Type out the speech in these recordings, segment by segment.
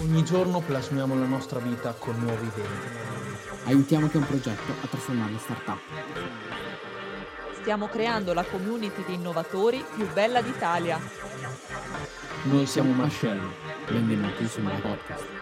Ogni giorno plasmiamo la nostra vita con nuove idee. Aiutiamo ha un progetto a trasformarlo in startup. Stiamo creando la community di innovatori più bella d'Italia. Noi siamo Marcello. Benvenuti sul mio podcast.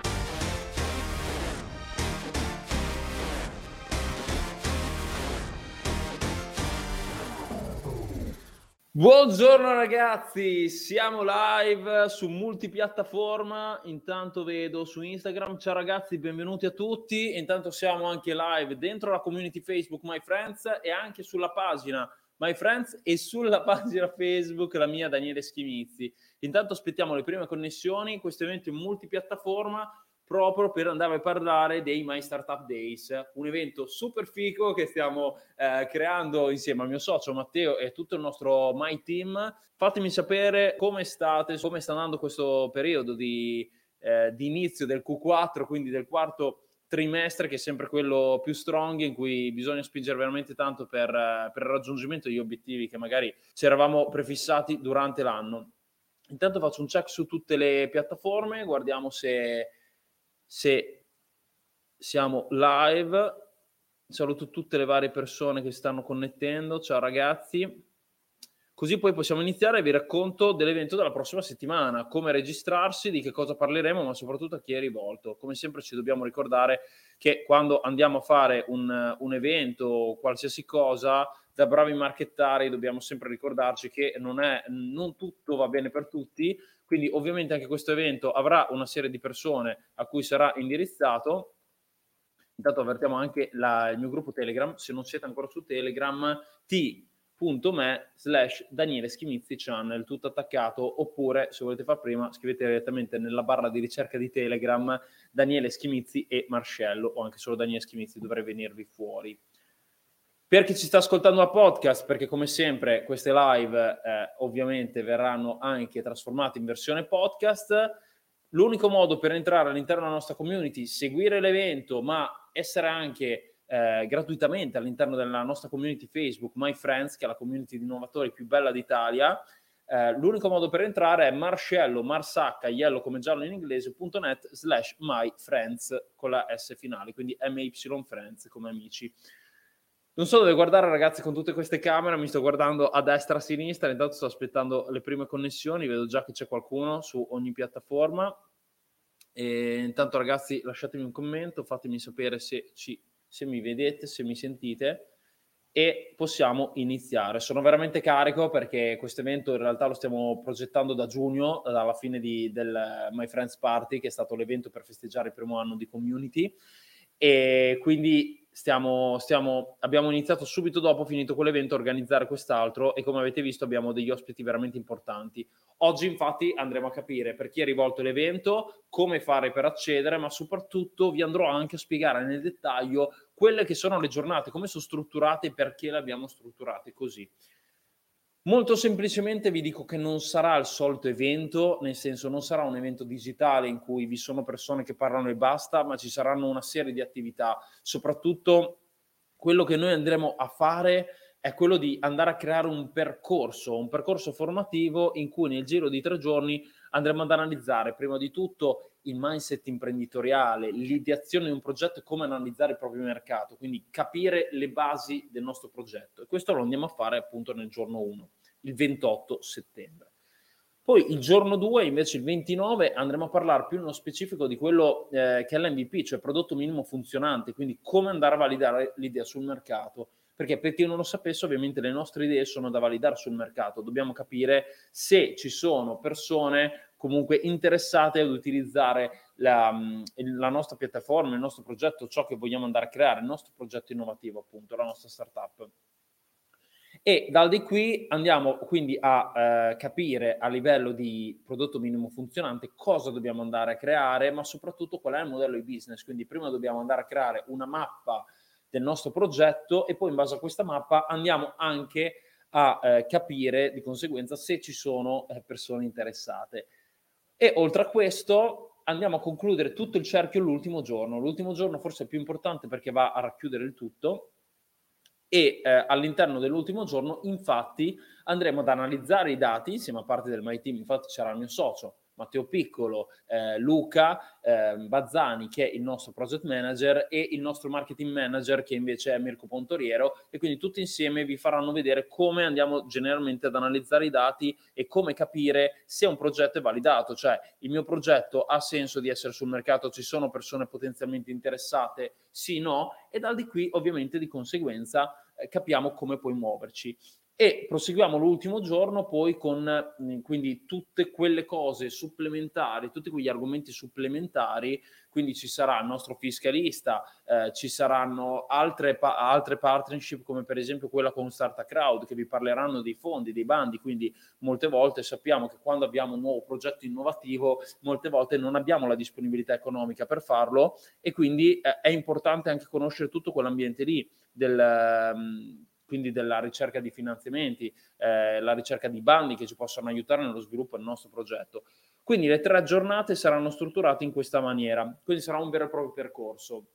Buongiorno ragazzi, siamo live su multipiattaforma, intanto vedo su Instagram, ciao ragazzi, benvenuti a tutti, intanto siamo anche live dentro la community Facebook My Friends e anche sulla pagina My Friends e sulla pagina Facebook la mia Daniele Schimizzi. Intanto aspettiamo le prime connessioni, questo evento in multipiattaforma proprio per andare a parlare dei My Startup Days, un evento super fico che stiamo eh, creando insieme al mio socio Matteo e tutto il nostro My Team. Fatemi sapere come state, come sta andando questo periodo di, eh, di inizio del Q4, quindi del quarto trimestre che è sempre quello più strong in cui bisogna spingere veramente tanto per, per il raggiungimento degli obiettivi che magari ci eravamo prefissati durante l'anno. Intanto faccio un check su tutte le piattaforme, guardiamo se se siamo live. Saluto tutte le varie persone che stanno connettendo. Ciao ragazzi. Così poi possiamo iniziare e vi racconto dell'evento della prossima settimana, come registrarsi, di che cosa parleremo, ma soprattutto a chi è rivolto. Come sempre ci dobbiamo ricordare che quando andiamo a fare un, un evento o qualsiasi cosa, da bravi marchettari dobbiamo sempre ricordarci che non, è, non tutto va bene per tutti, quindi ovviamente anche questo evento avrà una serie di persone a cui sarà indirizzato. Intanto avvertiamo anche la, il mio gruppo Telegram, se non siete ancora su Telegram, t.me slash Daniele Schimizzi channel, tutto attaccato, oppure se volete far prima scrivete direttamente nella barra di ricerca di Telegram Daniele Schimizzi e Marcello, o anche solo Daniele Schimizzi dovrebbe venirvi fuori. Per chi ci sta ascoltando a podcast, perché come sempre queste live eh, ovviamente verranno anche trasformate in versione podcast, l'unico modo per entrare all'interno della nostra community, seguire l'evento, ma essere anche eh, gratuitamente all'interno della nostra community Facebook, My Friends, che è la community di innovatori più bella d'Italia, eh, l'unico modo per entrare è marcello, marsacca, yellow come giallo in inglese.net slash my friends con la S finale, quindi MY friends come amici. Non so dove guardare ragazzi con tutte queste camere, mi sto guardando a destra e a sinistra, intanto sto aspettando le prime connessioni, vedo già che c'è qualcuno su ogni piattaforma. E intanto ragazzi lasciatemi un commento, fatemi sapere se, ci, se mi vedete, se mi sentite e possiamo iniziare. Sono veramente carico perché questo evento in realtà lo stiamo progettando da giugno, dalla fine di, del My Friends Party, che è stato l'evento per festeggiare il primo anno di community. E quindi stiamo, stiamo, abbiamo iniziato subito dopo, finito quell'evento, a organizzare quest'altro e come avete visto abbiamo degli ospiti veramente importanti. Oggi infatti andremo a capire per chi è rivolto l'evento, come fare per accedere, ma soprattutto vi andrò anche a spiegare nel dettaglio quelle che sono le giornate, come sono strutturate e perché le abbiamo strutturate così. Molto semplicemente vi dico che non sarà il solito evento, nel senso non sarà un evento digitale in cui vi sono persone che parlano e basta, ma ci saranno una serie di attività. Soprattutto quello che noi andremo a fare è quello di andare a creare un percorso, un percorso formativo in cui nel giro di tre giorni andremo ad analizzare prima di tutto il mindset imprenditoriale, l'ideazione di un progetto e come analizzare il proprio mercato, quindi capire le basi del nostro progetto. E questo lo andiamo a fare appunto nel giorno 1, il 28 settembre. Poi il giorno 2, invece il 29, andremo a parlare più nello specifico di quello eh, che è l'MVP, cioè prodotto minimo funzionante, quindi come andare a validare l'idea sul mercato. Perché per chi non lo sapesse, ovviamente le nostre idee sono da validare sul mercato. Dobbiamo capire se ci sono persone comunque interessate ad utilizzare la, la, nostra piattaforma, il nostro progetto, ciò che vogliamo andare a creare, il nostro progetto innovativo, appunto, la nostra startup. E dal di qui andiamo quindi a eh, capire a livello di prodotto minimo funzionante cosa dobbiamo andare a creare, ma soprattutto qual è il modello di business. Quindi prima dobbiamo andare a creare una mappa del nostro progetto e poi in base a questa mappa andiamo anche a eh, capire di conseguenza se ci sono eh, persone interessate. E oltre a questo andiamo a concludere tutto il cerchio l'ultimo giorno. L'ultimo giorno forse è più importante perché va a racchiudere il tutto e eh, all'interno dell'ultimo giorno infatti andremo ad analizzare i dati insieme a parte del My Team, infatti c'era il mio socio Matteo Piccolo, eh, Luca eh, Bazzani che è il nostro project manager e il nostro marketing manager che invece è Mirko Pontoriero e quindi tutti insieme vi faranno vedere come andiamo generalmente ad analizzare i dati e come capire se un progetto è validato, cioè il mio progetto ha senso di essere sul mercato, ci sono persone potenzialmente interessate, sì, no, e dal di qui ovviamente di conseguenza eh, capiamo come poi muoverci e proseguiamo l'ultimo giorno poi con mm, quindi tutte quelle cose supplementari, tutti quegli argomenti supplementari, quindi ci sarà il nostro fiscalista, eh, ci saranno altre, pa- altre partnership come per esempio quella con Startup Crowd che vi parleranno dei fondi, dei bandi, quindi molte volte sappiamo che quando abbiamo un nuovo progetto innovativo, molte volte non abbiamo la disponibilità economica per farlo. E quindi eh, è importante anche conoscere tutto quell'ambiente lì del... Um, quindi della ricerca di finanziamenti, eh, la ricerca di bandi che ci possono aiutare nello sviluppo del nostro progetto. Quindi le tre giornate saranno strutturate in questa maniera, quindi sarà un vero e proprio percorso,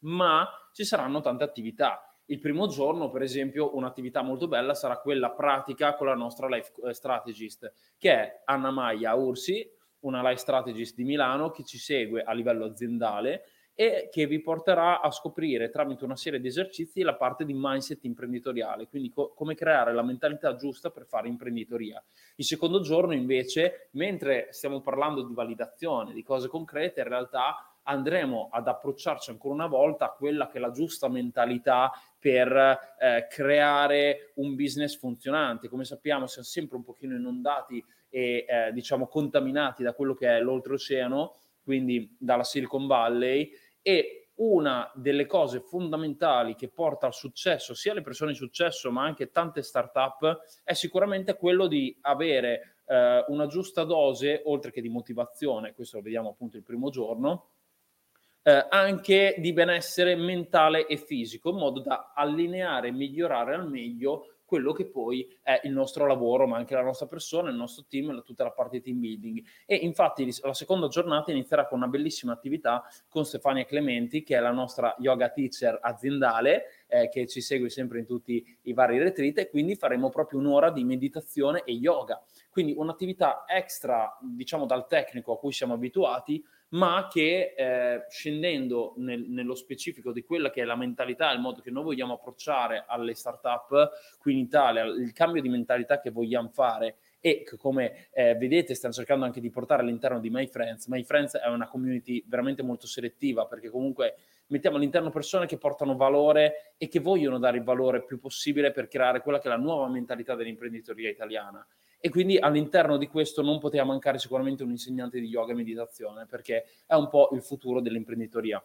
ma ci saranno tante attività. Il primo giorno, per esempio, un'attività molto bella sarà quella pratica con la nostra life eh, strategist, che è Anna Maia Ursi, una life strategist di Milano che ci segue a livello aziendale e che vi porterà a scoprire tramite una serie di esercizi la parte di mindset imprenditoriale, quindi co- come creare la mentalità giusta per fare imprenditoria. Il secondo giorno invece, mentre stiamo parlando di validazione, di cose concrete, in realtà andremo ad approcciarci ancora una volta a quella che è la giusta mentalità per eh, creare un business funzionante. Come sappiamo siamo sempre un pochino inondati e eh, diciamo contaminati da quello che è l'oltreoceano, quindi dalla Silicon Valley e una delle cose fondamentali che porta al successo, sia le persone di successo, ma anche tante start-up, è sicuramente quello di avere eh, una giusta dose, oltre che di motivazione, questo lo vediamo appunto il primo giorno, eh, anche di benessere mentale e fisico, in modo da allineare e migliorare al meglio quello che poi è il nostro lavoro, ma anche la nostra persona, il nostro team, tutta la parte team building. E infatti la seconda giornata inizierà con una bellissima attività con Stefania Clementi, che è la nostra yoga teacher aziendale, eh, che ci segue sempre in tutti i vari retreat, e quindi faremo proprio un'ora di meditazione e yoga. Quindi un'attività extra, diciamo, dal tecnico a cui siamo abituati, ma che eh, scendendo nel, nello specifico di quella che è la mentalità, il modo che noi vogliamo approcciare alle startup qui in Italia, il cambio di mentalità che vogliamo fare e che come eh, vedete stiamo cercando anche di portare all'interno di My Friends. My Friends è una community veramente molto selettiva perché comunque mettiamo all'interno persone che portano valore e che vogliono dare il valore più possibile per creare quella che è la nuova mentalità dell'imprenditoria italiana e quindi all'interno di questo non poteva mancare sicuramente un insegnante di yoga e meditazione perché è un po' il futuro dell'imprenditoria.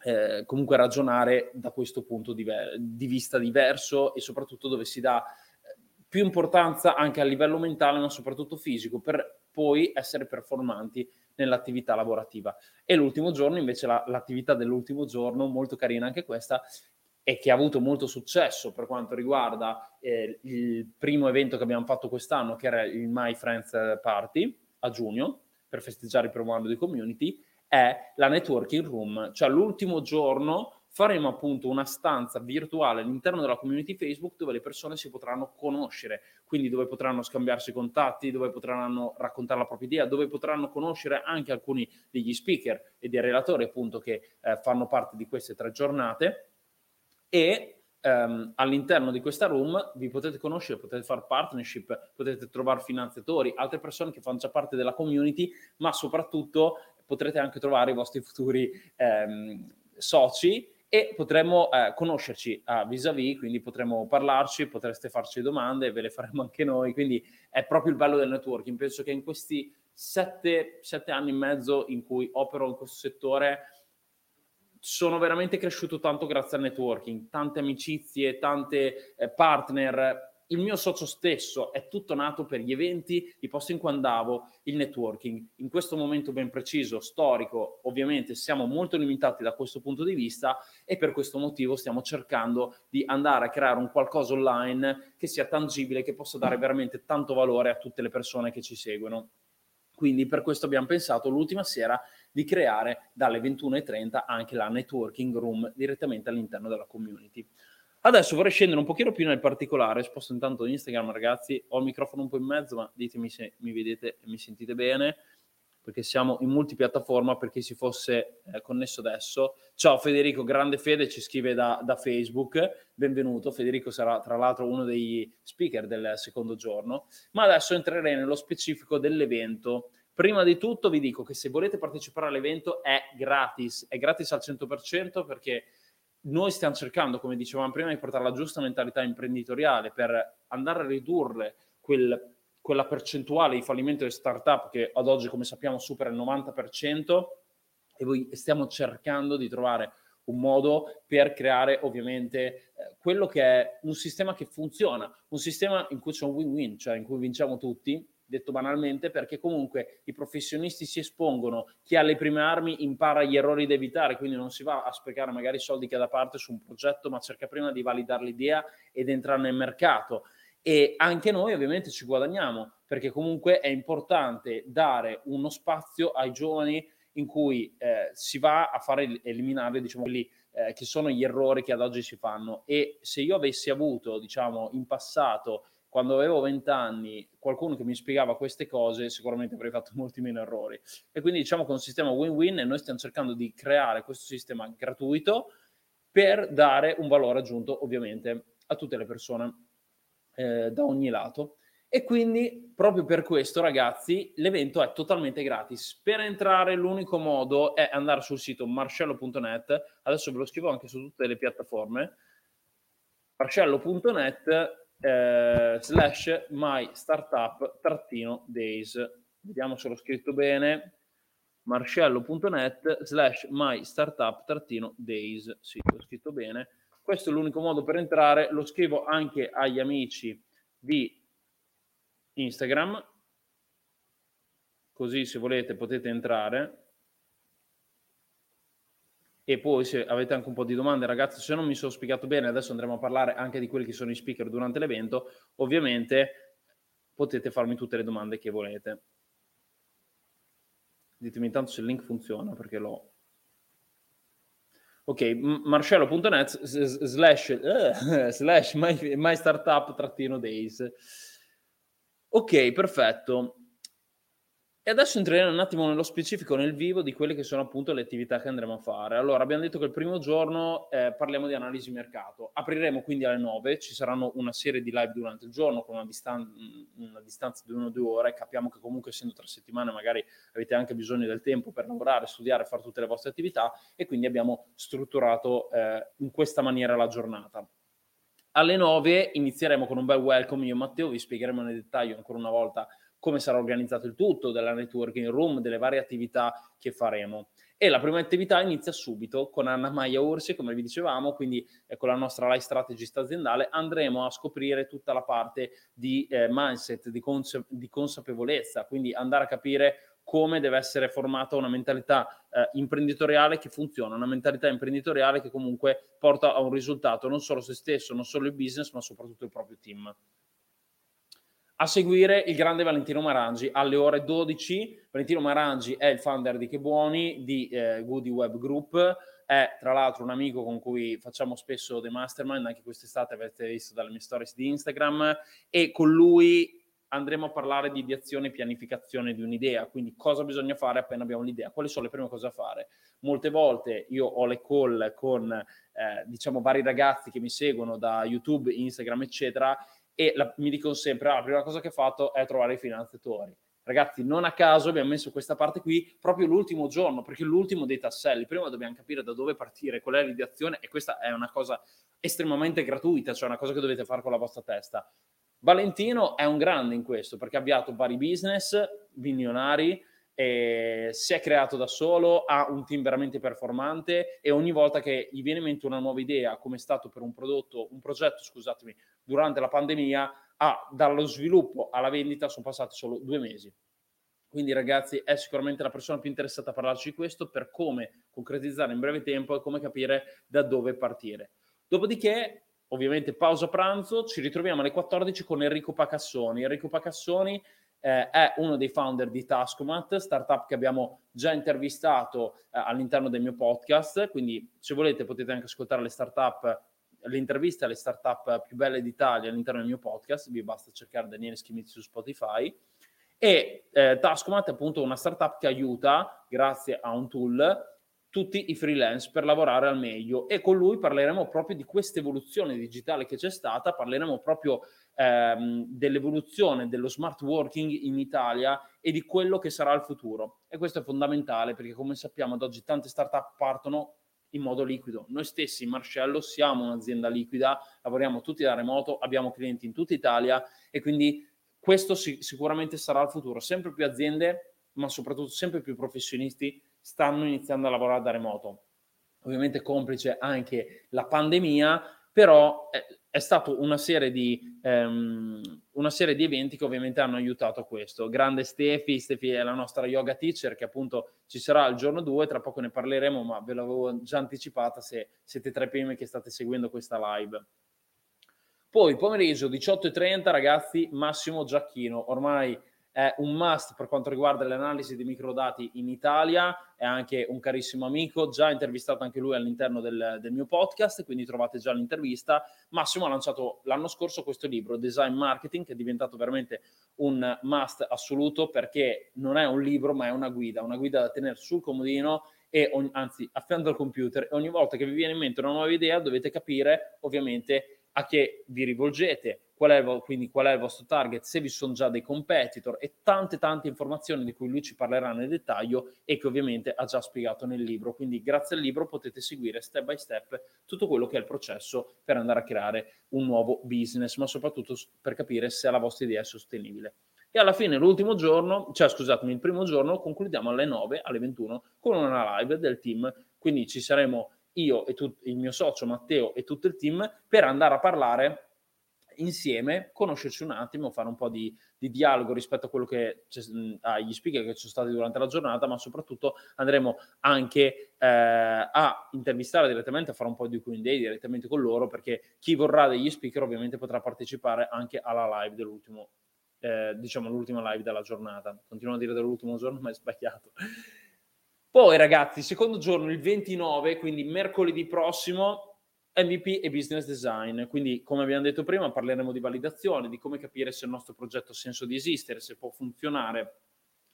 Eh, comunque ragionare da questo punto di, di, vista diverso e soprattutto dove si dà eh, più importanza anche a livello mentale ma soprattutto fisico per poi essere performanti nell'attività lavorativa. E l'ultimo giorno invece la, l'attività dell'ultimo giorno, molto carina anche questa, e che ha avuto molto successo per quanto riguarda eh, il primo evento che abbiamo fatto quest'anno, che era il My Friends Party a giugno, per festeggiare il primo anno di community, è la networking room, cioè l'ultimo giorno faremo appunto una stanza virtuale all'interno della community Facebook dove le persone si potranno conoscere, quindi dove potranno scambiarsi contatti, dove potranno raccontare la propria idea, dove potranno conoscere anche alcuni degli speaker e dei relatori appunto che eh, fanno parte di queste tre giornate e um, all'interno di questa room vi potete conoscere, potete fare partnership, potete trovare finanziatori, altre persone che fanno già parte della community, ma soprattutto potrete anche trovare i vostri futuri um, soci e potremo eh, conoscerci a vis-à-vis, quindi potremo parlarci, potreste farci domande, ve le faremo anche noi, quindi è proprio il bello del networking. Penso che in questi sette, sette anni e mezzo in cui opero in questo settore sono veramente cresciuto tanto grazie al networking, tante amicizie, tante eh, partner. Il mio socio stesso è tutto nato per gli eventi, i posti in cui andavo, il networking. In questo momento ben preciso, storico, ovviamente siamo molto limitati da questo punto di vista e per questo motivo stiamo cercando di andare a creare un qualcosa online che sia tangibile, che possa dare veramente tanto valore a tutte le persone che ci seguono. Quindi per questo abbiamo pensato l'ultima sera di creare dalle 21.30 anche la networking room direttamente all'interno della community. Adesso vorrei scendere un pochino più nel particolare, sposto intanto Instagram ragazzi, ho il microfono un po' in mezzo, ma ditemi se mi vedete e mi sentite bene perché siamo in multipiattaforma per chi si fosse eh, connesso adesso. Ciao Federico, grande fede, ci scrive da, da, Facebook, benvenuto. Federico sarà tra l'altro uno dei speaker del secondo giorno, ma adesso entrerei nello specifico dell'evento. Prima di tutto vi dico che se volete partecipare all'evento è gratis, è gratis al 100% perché noi stiamo cercando, come dicevamo prima, di portare la giusta mentalità imprenditoriale per andare a ridurre quel quella percentuale di fallimento di startup che ad oggi, come sappiamo, supera il 90%, e stiamo cercando di trovare un modo per creare ovviamente eh, quello che è un sistema che funziona, un sistema in cui c'è un win-win, cioè in cui vinciamo tutti, detto banalmente, perché comunque i professionisti si espongono, chi ha le prime armi impara gli errori da evitare, quindi non si va a sprecare magari soldi che ha da parte su un progetto, ma cerca prima di validare l'idea ed entrare nel mercato e anche noi ovviamente ci guadagniamo perché comunque è importante dare uno spazio ai giovani in cui eh, si va a fare eliminare diciamo quelli eh, che sono gli errori che ad oggi si fanno. E se io avessi avuto diciamo in passato quando avevo 20 anni qualcuno che mi spiegava queste cose sicuramente avrei fatto molti meno errori. E quindi diciamo è un sistema win-win e noi stiamo cercando di creare questo sistema gratuito per dare un valore aggiunto ovviamente a tutte le persone eh, da ogni lato. E quindi proprio per questo, ragazzi, l'evento è totalmente gratis. Per entrare l'unico modo è andare sul sito marcello.net, adesso ve lo scrivo anche su tutte le piattaforme, marcello.net eh, slash my startup trattino days. Vediamo se l'ho scritto bene. marcello.net slash my startup trattino days. Sì, l'ho scritto bene questo è l'unico modo per entrare, lo scrivo anche agli amici di Instagram, così se volete potete entrare. E poi se avete anche un po' di domande, ragazzi, se non mi sono spiegato bene, adesso andremo a parlare anche di quelli che sono i speaker durante l'evento, ovviamente potete farmi tutte le domande che volete. Ditemi intanto se il link funziona perché l'ho Ok, marcello.net slash, uh, slash my, my startup trattino days. Ok, perfetto. E adesso entreremo un attimo nello specifico, nel vivo, di quelle che sono appunto le attività che andremo a fare. Allora, abbiamo detto che il primo giorno eh, parliamo di analisi mercato. Apriremo quindi alle 9, ci saranno una serie di live durante il giorno con una, distan- una distanza di 1-2 ore. Capiamo che comunque essendo tre settimane magari avete anche bisogno del tempo per lavorare, studiare, fare tutte le vostre attività e quindi abbiamo strutturato eh, in questa maniera la giornata. Alle 9 inizieremo con un bel welcome, io e Matteo vi spiegheremo nel dettaglio ancora una volta come sarà organizzato il tutto, della networking room, delle varie attività che faremo. E la prima attività inizia subito con Anna Maia Orsi, come vi dicevamo, quindi con la nostra life strategist aziendale andremo a scoprire tutta la parte di eh, mindset, di, cons- di, consapevolezza, quindi andare a capire come deve essere formata una mentalità eh, imprenditoriale che funziona, una mentalità imprenditoriale che comunque porta a un risultato, non solo se stesso, non solo il business, ma soprattutto il proprio team. A seguire il grande Valentino Marangi alle ore 12. Valentino Marangi è il founder di Che Buoni, di eh, Goody Web Group, è tra l'altro un amico con cui facciamo spesso dei mastermind, anche quest'estate avete visto dalle mie stories di Instagram, e con lui andremo a parlare di ideazione e pianificazione di un'idea, quindi cosa bisogna fare appena abbiamo l'idea, quali sono le prime cose da fare. Molte volte io ho le call con eh, diciamo vari ragazzi che mi seguono da YouTube, Instagram, eccetera, e la, mi dicono sempre, ah, la prima cosa che ho fatto è trovare i finanziatori. Ragazzi, non a caso abbiamo messo questa parte qui proprio l'ultimo giorno, perché l'ultimo dei tasselli. Prima dobbiamo capire da dove partire, qual è l'ideazione e questa è una cosa estremamente gratuita, cioè una cosa che dovete fare con la vostra testa. Valentino è un grande in questo perché ha avviato vari business milionari, eh, si è creato da solo, ha un team veramente performante e ogni volta che gli viene in mente una nuova idea, come è stato per un prodotto, un progetto, scusatemi, durante la pandemia, ah, dallo sviluppo alla vendita sono passati solo due mesi. Quindi ragazzi è sicuramente la persona più interessata a parlarci di questo per come concretizzare in breve tempo e come capire da dove partire. Dopodiché, ovviamente pausa pranzo, ci ritroviamo alle 14 con Enrico Pacassoni. Enrico Pacassoni eh, è uno dei founder di Tascomat, startup che abbiamo già intervistato eh, all'interno del mio podcast, quindi se volete potete anche ascoltare le startup le interviste alle startup più belle d'Italia all'interno del mio podcast, vi basta cercare Daniele Schimizzi su Spotify. E eh, Taskomat è appunto una startup che aiuta, grazie a un tool, tutti i freelance per lavorare al meglio. E con lui parleremo proprio di questa evoluzione digitale che c'è stata, parleremo proprio ehm, dell'evoluzione dello smart working in Italia e di quello che sarà il futuro. E questo è fondamentale perché come sappiamo ad oggi tante startup partono in modo liquido. Noi stessi Marcello siamo un'azienda liquida, lavoriamo tutti da remoto, abbiamo clienti in tutta Italia e quindi questo si- sicuramente sarà il futuro. Sempre più aziende, ma soprattutto sempre più professionisti stanno iniziando a lavorare da remoto. Ovviamente complice anche la pandemia, però è, è stata una serie di, um, una serie di eventi che ovviamente hanno aiutato a questo. Grande Stefi, Stefi è la nostra yoga teacher che appunto ci sarà il giorno 2, tra poco ne parleremo, ma ve l'avevo già anticipata se siete tra i primi che state seguendo questa live. Poi pomeriggio 18.30 ragazzi, Massimo Giacchino, ormai è un must per quanto riguarda le analisi di microdati in Italia, è anche un carissimo amico, già intervistato anche lui all'interno del, del, mio podcast, quindi trovate già l'intervista. Massimo ha lanciato l'anno scorso questo libro, Design Marketing, che è diventato veramente un must assoluto perché non è un libro ma è una guida, una guida da tenere sul comodino e ogni, anzi a al computer. E ogni volta che vi viene in mente una nuova idea dovete capire ovviamente a che vi rivolgete, qual è, il, quindi qual è il vostro target, se vi sono già dei competitor e tante tante informazioni di cui lui ci parlerà nel dettaglio e che ovviamente ha già spiegato nel libro. Quindi grazie al libro potete seguire step by step tutto quello che è il processo per andare a creare un nuovo business, ma soprattutto per capire se la vostra idea è sostenibile. E alla fine l'ultimo giorno, cioè scusatemi, il primo giorno concludiamo alle 9, alle 21 con una live del team, quindi ci saremo io e tut- il mio socio Matteo e tutto il team per andare a parlare insieme, conoscerci un attimo, fare un po' di, di dialogo rispetto a quello che agli speaker che ci sono stati durante la giornata, ma soprattutto andremo anche eh, a intervistare direttamente, a fare un po' di Q&A direttamente con loro, perché chi vorrà degli speaker ovviamente potrà partecipare anche alla live dell'ultimo, eh, diciamo l'ultima live della giornata. Continuo a dire dell'ultimo giorno, ma è sbagliato. Poi ragazzi, secondo giorno, il 29, quindi mercoledì prossimo, MVP e business design. Quindi, come abbiamo detto prima, parleremo di validazione, di come capire se il nostro progetto ha senso di esistere, se può funzionare.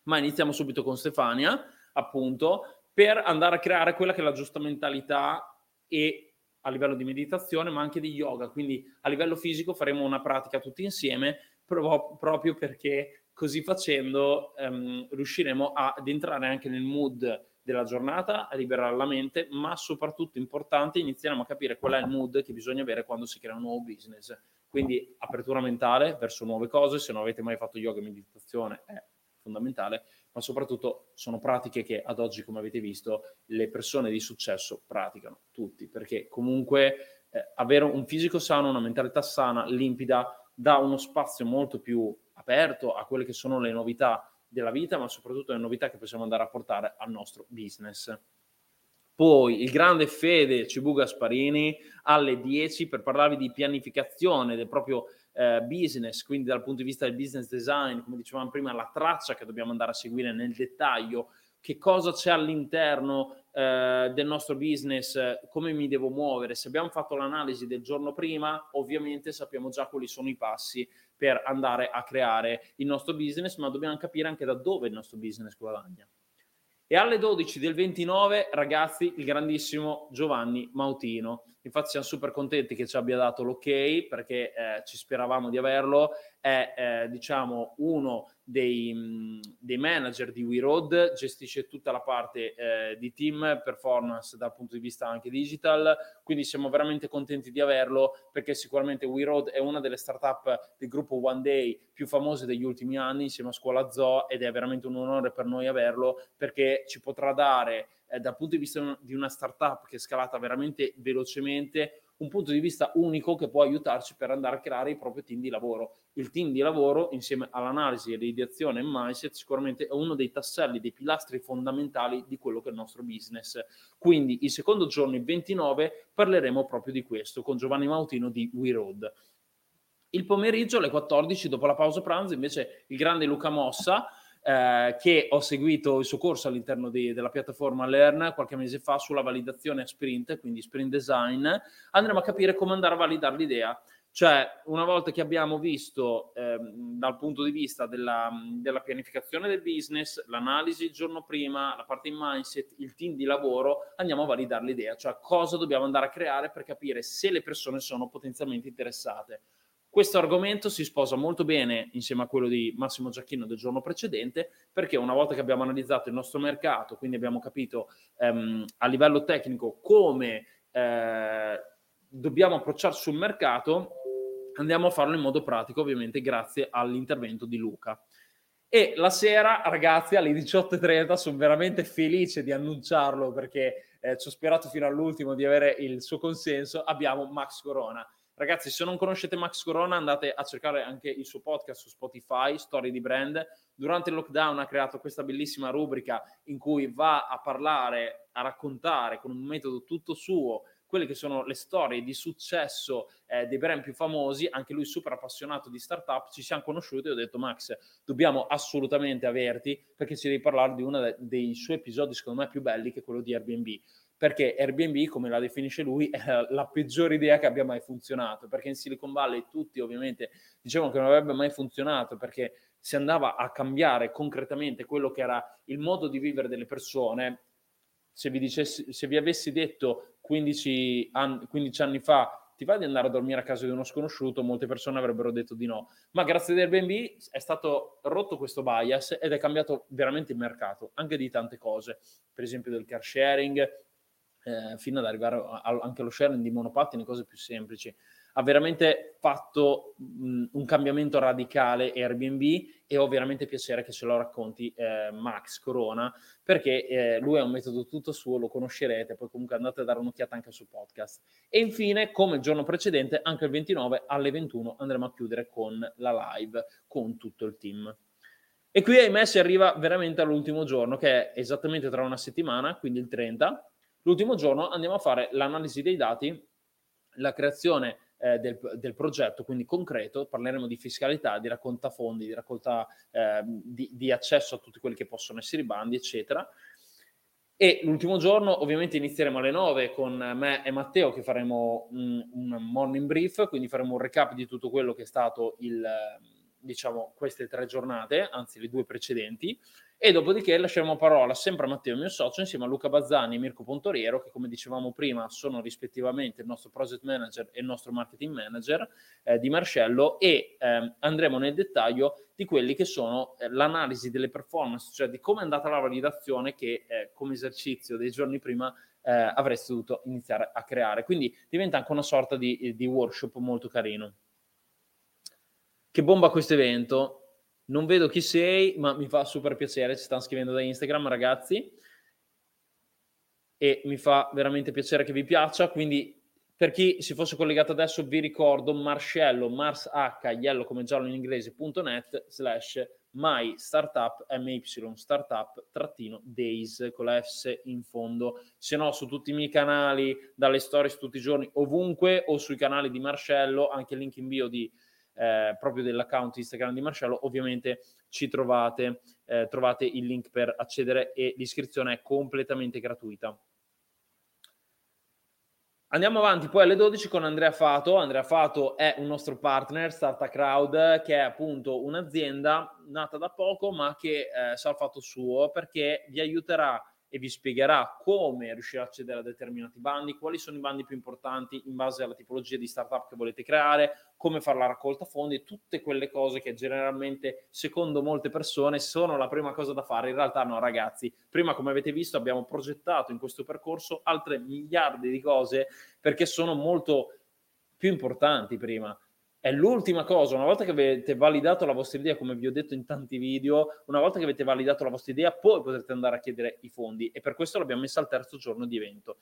Ma iniziamo subito con Stefania, appunto, per andare a creare quella che è la giusta mentalità e a livello di meditazione, ma anche di yoga. Quindi a livello fisico faremo una pratica tutti insieme, proprio perché così facendo um, riusciremo ad entrare anche nel mood della giornata, a liberare la mente, ma soprattutto importante, inizieremo a capire qual è il mood che bisogna avere quando si crea un nuovo business. Quindi apertura mentale verso nuove cose, se non avete mai fatto yoga e meditazione è fondamentale, ma soprattutto sono pratiche che ad oggi, come avete visto, le persone di successo praticano tutti, perché comunque eh, avere un fisico sano, una mentalità sana, limpida, dà uno spazio molto più aperto a quelle che sono le novità della vita, ma soprattutto le novità che possiamo andare a portare al nostro business. Poi il grande Fede Cibuga Sparini alle 10 per parlarvi di pianificazione del proprio eh, business, quindi dal punto di vista del business design, come dicevamo prima, la traccia che dobbiamo andare a seguire nel dettaglio, che cosa c'è all'interno eh, del nostro business, come mi devo muovere. Se abbiamo fatto l'analisi del giorno prima, ovviamente sappiamo già quali sono i passi per andare a creare il nostro business, ma dobbiamo capire anche da dove il nostro business guadagna. E alle 12 del 29, ragazzi, il grandissimo Giovanni Mautino. Infatti siamo super contenti che ci abbia dato l'ok perché eh, ci speravamo di averlo. È, eh, diciamo, uno dei, dei, manager di WeRoad, gestisce tutta la parte eh, di team performance dal punto di vista anche digital, quindi siamo veramente contenti di averlo perché sicuramente WeRoad è una delle startup del gruppo One Day più famose degli ultimi anni insieme a Scuola Zoo ed è veramente un onore per noi averlo perché ci potrà dare eh, dal punto di vista di una startup che è scalata veramente velocemente un punto di vista unico che può aiutarci per andare a creare il proprio team di lavoro. Il team di lavoro, insieme all'analisi, all'ideazione e mindset, sicuramente è uno dei tasselli, dei pilastri fondamentali di quello che è il nostro business. Quindi il secondo giorno, il 29, parleremo proprio di questo con Giovanni Mautino di WeRoad. Il pomeriggio alle 14, dopo la pausa pranzo, invece il grande Luca Mossa eh, che ho seguito il suo corso all'interno di, della piattaforma Learn qualche mese fa sulla validazione a sprint, quindi sprint design, andremo a capire come andare a validare l'idea. Cioè, una volta che abbiamo visto ehm, dal punto di vista della, della, pianificazione del business, l'analisi il giorno prima, la parte in mindset, il team di lavoro, andiamo a validare l'idea, cioè cosa dobbiamo andare a creare per capire se le persone sono potenzialmente interessate. Questo argomento si sposa molto bene insieme a quello di Massimo Giacchino del giorno precedente, perché una volta che abbiamo analizzato il nostro mercato, quindi abbiamo capito ehm, a livello tecnico come eh, dobbiamo approcciarci sul mercato, andiamo a farlo in modo pratico, ovviamente grazie all'intervento di Luca. E la sera, ragazzi, alle 18.30 sono veramente felice di annunciarlo perché eh, ci ho sperato fino all'ultimo di avere il suo consenso. Abbiamo Max Corona. Ragazzi, se non conoscete Max Corona, andate a cercare anche il suo podcast su Spotify, Storie di Brand. Durante il lockdown ha creato questa bellissima rubrica in cui va a parlare, a raccontare con un metodo tutto suo quelle che sono le storie di successo eh, dei brand più famosi, anche lui super appassionato di startup, ci siamo conosciuti e ho detto Max, dobbiamo assolutamente averti perché ci devi parlare di uno dei suoi episodi secondo me più belli che è quello di Airbnb perché Airbnb, come la definisce lui, è la peggiore idea che abbia mai funzionato, perché in Silicon Valley tutti ovviamente dicevano che non avrebbe mai funzionato, perché si andava a cambiare concretamente quello che era il modo di vivere delle persone. Se vi, dicessi, se vi avessi detto 15 anni, 15 anni fa ti va di andare a dormire a casa di uno sconosciuto, molte persone avrebbero detto di no. Ma grazie ad Airbnb è stato rotto questo bias ed è cambiato veramente il mercato, anche di tante cose, per esempio del car sharing, eh, fino ad arrivare a, a, anche allo sharing di monopattini, cose più semplici ha veramente fatto mh, un cambiamento radicale Airbnb e ho veramente piacere che ce lo racconti eh, Max Corona perché eh, lui ha un metodo tutto suo, lo conoscerete, poi comunque andate a dare un'occhiata anche sul podcast. E infine, come il giorno precedente, anche il 29 alle 21 andremo a chiudere con la live con tutto il team. E qui ahimè si arriva veramente all'ultimo giorno, che è esattamente tra una settimana, quindi il 30. L'ultimo giorno andiamo a fare l'analisi dei dati, la creazione eh, del, del, progetto, quindi concreto, parleremo di fiscalità, di raccolta fondi, di raccolta eh, di, di, accesso a tutti quelli che possono essere i bandi, eccetera. E l'ultimo giorno ovviamente inizieremo alle 9 con me e Matteo che faremo un, un morning brief, quindi faremo un recap di tutto quello che è stato il, diciamo, queste tre giornate, anzi le due precedenti, e dopodiché lasceremo parola sempre a Matteo, mio socio, insieme a Luca Bazzani e Mirko Pontoriero, che come dicevamo prima sono rispettivamente il nostro project manager e il nostro marketing manager eh, di Marcello e eh, andremo nel dettaglio di quelli che sono eh, l'analisi delle performance, cioè di come è andata la validazione che eh, come esercizio dei giorni prima eh, avreste dovuto iniziare a creare. Quindi diventa anche una sorta di, di workshop molto carino. Che bomba questo evento! Non vedo chi sei, ma mi fa super piacere. Ci stanno scrivendo da Instagram, ragazzi. E mi fa veramente piacere che vi piaccia. Quindi, per chi si fosse collegato adesso, vi ricordo Marcello, Mars H, yellow come giallo in inglese.net slash my startup, my startup trattino days con la S in fondo. Se no, su tutti i miei canali, dalle stories tutti i giorni, ovunque, o sui canali di Marcello, anche il link in bio di eh, proprio dell'account Instagram di Marcello, ovviamente ci trovate, eh, trovate il link per accedere e l'iscrizione è completamente gratuita. Andiamo avanti poi alle 12 con Andrea Fato. Andrea Fato è un nostro partner, Startup Crowd, che è appunto un'azienda nata da poco ma che eh, sa il fatto suo perché vi aiuterà e vi spiegherà come riuscire a accedere a determinati bandi, quali sono i bandi più importanti in base alla tipologia di startup che volete creare, come fare la raccolta fondi, tutte quelle cose che generalmente, secondo molte persone, sono la prima cosa da fare. In realtà no, ragazzi, prima come avete visto abbiamo progettato in questo percorso altre miliardi di cose perché sono molto più importanti prima è l'ultima cosa, una volta che avete validato la vostra idea, come vi ho detto in tanti video, una volta che avete validato la vostra idea, poi potrete andare a chiedere i fondi e per questo l'abbiamo messa al terzo giorno di evento.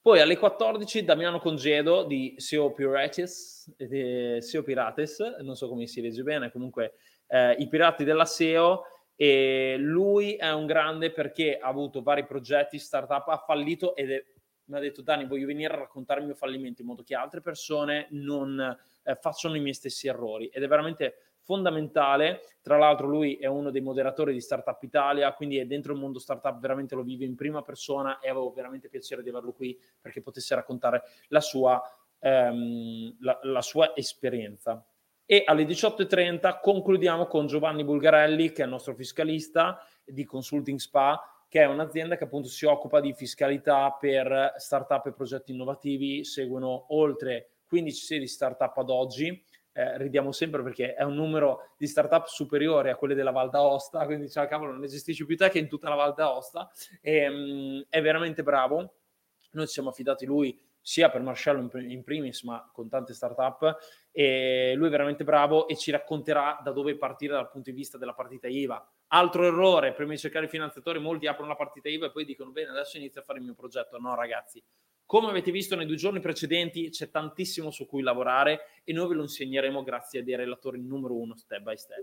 Poi alle 14 Damiano Congedo di SEO Pirates, eh, SEO Pirates, non so come si legge bene, comunque eh, i pirati della SEO e lui è un grande perché ha avuto vari progetti, startup, ha fallito ed è mi ha detto Dani voglio venire a raccontare il mio fallimento in modo che altre persone non eh, facciano i miei stessi errori ed è veramente fondamentale. Tra l'altro lui è uno dei moderatori di Startup Italia, quindi è dentro il mondo startup, veramente lo vive in prima persona e avevo veramente piacere di averlo qui perché potesse raccontare la sua, ehm, la, la sua esperienza. E alle 18.30 concludiamo con Giovanni Bulgarelli, che è il nostro fiscalista di Consulting Spa, che è un'azienda che appunto si occupa di fiscalità per startup e progetti innovativi, seguono oltre 15 sedi startup ad oggi. Eh, ridiamo sempre perché è un numero di startup superiore a quelle della Val d'Aosta, quindi diciamo, cavolo, non esistisce più te che in tutta la Val d'Aosta. E, um, è veramente bravo. Noi ci siamo affidati lui sia per Marcello in primis, ma con tante startup. E lui è veramente bravo e ci racconterà da dove partire dal punto di vista della partita IVA. Altro errore, prima di cercare i finanziatori, molti aprono la partita IVA e poi dicono bene, adesso inizio a fare il mio progetto. No, ragazzi, come avete visto nei due giorni precedenti, c'è tantissimo su cui lavorare e noi ve lo insegneremo grazie a dei relatori numero uno, step by step.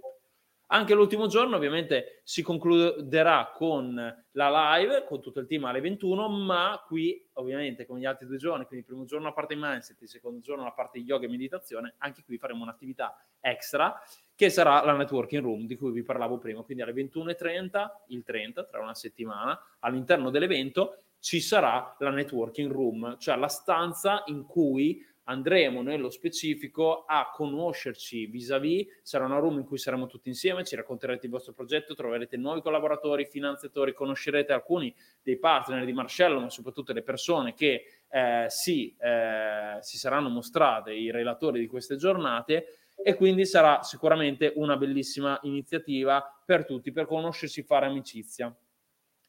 Anche l'ultimo giorno ovviamente si concluderà con la live, con tutto il team alle 21, ma qui ovviamente come gli altri due giorni, quindi il primo giorno la parte mindset, il secondo giorno la parte yoga e meditazione, anche qui faremo un'attività extra che sarà la networking room di cui vi parlavo prima, quindi alle 21.30, il 30, tra una settimana, all'interno dell'evento ci sarà la networking room, cioè la stanza in cui andremo nello specifico a conoscerci vis-à-vis, sarà una room in cui saremo tutti insieme, ci racconterete il vostro progetto, troverete nuovi collaboratori, finanziatori, conoscerete alcuni dei partner di Marcello, ma soprattutto le persone che eh, si, eh, si saranno mostrate i relatori di queste giornate e quindi sarà sicuramente una bellissima iniziativa per tutti, per conoscersi, fare amicizia.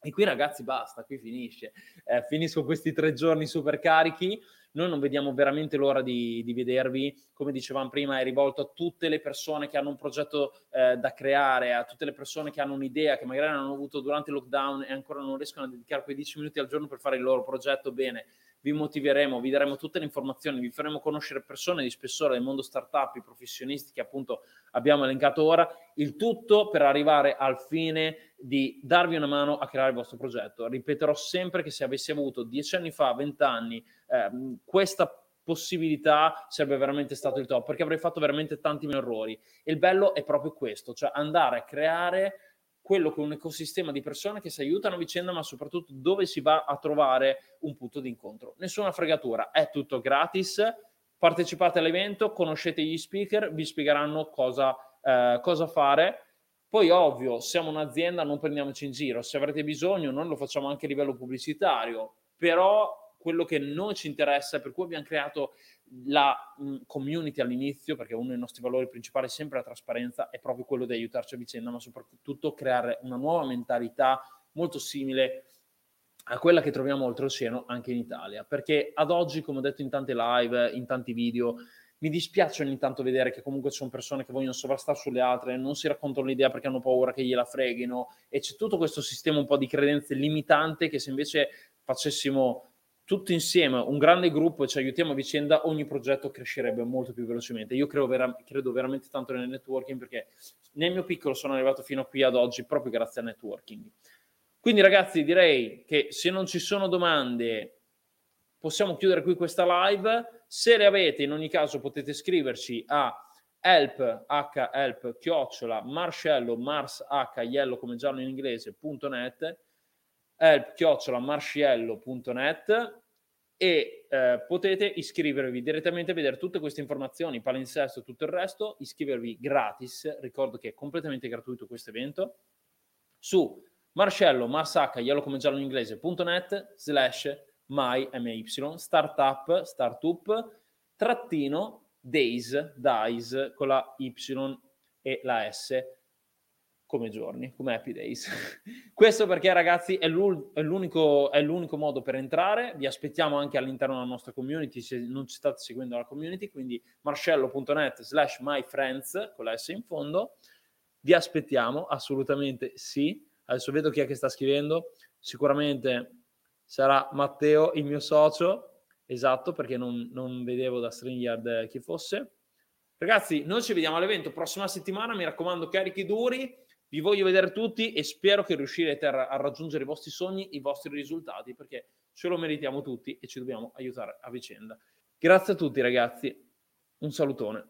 E qui ragazzi basta, qui finisce. Eh, finisco questi tre giorni super carichi. Noi non vediamo veramente l'ora di, di, vedervi. Come dicevamo prima, è rivolto a tutte le persone che hanno un progetto eh, da creare, a tutte le persone che hanno un'idea, che magari hanno avuto durante il lockdown e ancora non riescono a dedicare quei 10 minuti al giorno per fare il loro progetto bene vi motiveremo, vi daremo tutte le informazioni, vi faremo conoscere persone di spessore del mondo startup, i professionisti che appunto abbiamo elencato ora, il tutto per arrivare al fine di darvi una mano a creare il vostro progetto. Ripeterò sempre che se avessi avuto dieci anni fa, vent'anni, eh, questa possibilità sarebbe veramente stato il top perché avrei fatto veramente tanti meno errori. E il bello è proprio questo, cioè andare a creare quello è un ecosistema di persone che si aiutano a vicenda, ma soprattutto dove si va a trovare un punto di incontro. Nessuna fregatura, è tutto gratis. Partecipate all'evento, conoscete gli speaker, vi spiegheranno cosa, eh, cosa fare. Poi, ovvio, siamo un'azienda, non prendiamoci in giro. Se avrete bisogno, noi lo facciamo anche a livello pubblicitario, però quello che noi ci interessa, per cui abbiamo creato la mh, community all'inizio, perché uno dei nostri valori principali è sempre la trasparenza, è proprio quello di aiutarci a vicenda, ma soprattutto creare una nuova mentalità molto simile a quella che troviamo oltreoceano anche in Italia. Perché ad oggi, come ho detto in tante live, in tanti video, mi dispiace ogni tanto vedere che comunque ci sono persone che vogliono sovrastare sulle altre, non si raccontano l'idea perché hanno paura che gliela freghino e c'è tutto questo sistema un po' di credenze limitante che se invece facessimo tutti insieme, un grande gruppo ci aiutiamo a vicenda, ogni progetto crescerebbe molto più velocemente. Io credo, vera- credo, veramente tanto nel networking perché nel mio piccolo sono arrivato fino a qui ad oggi proprio grazie al networking. Quindi ragazzi direi che se non ci sono domande possiamo chiudere qui questa live. Se le avete in ogni caso potete scriverci a help, h help, chiocciola, marcello, mars h, yellow come giallo in inglese.net help-marciello.net e eh, potete iscrivervi direttamente a vedere tutte queste informazioni, palinsesto e tutto il resto, iscrivervi gratis, ricordo che è completamente gratuito questo evento, su marcello, marsacca, yellow come giallo in inglese.net slash my, my, startup, startup, trattino, days, dies, con la y e la s, come giorni, come happy days. Questo perché ragazzi è, è, l'unico, è, l'unico, modo per entrare, vi aspettiamo anche all'interno della nostra community se non ci state seguendo la community, quindi marcello.net slash myfriends con la S in fondo, vi aspettiamo assolutamente sì, adesso vedo chi è che sta scrivendo, sicuramente sarà Matteo, il mio socio, esatto perché non, non vedevo da StreamYard chi fosse. Ragazzi, noi ci vediamo all'evento prossima settimana, mi raccomando carichi duri, vi voglio vedere tutti e spero che riuscirete a, raggiungere i vostri sogni, i vostri risultati, perché ce lo meritiamo tutti e ci dobbiamo aiutare a vicenda. Grazie a tutti ragazzi, un salutone.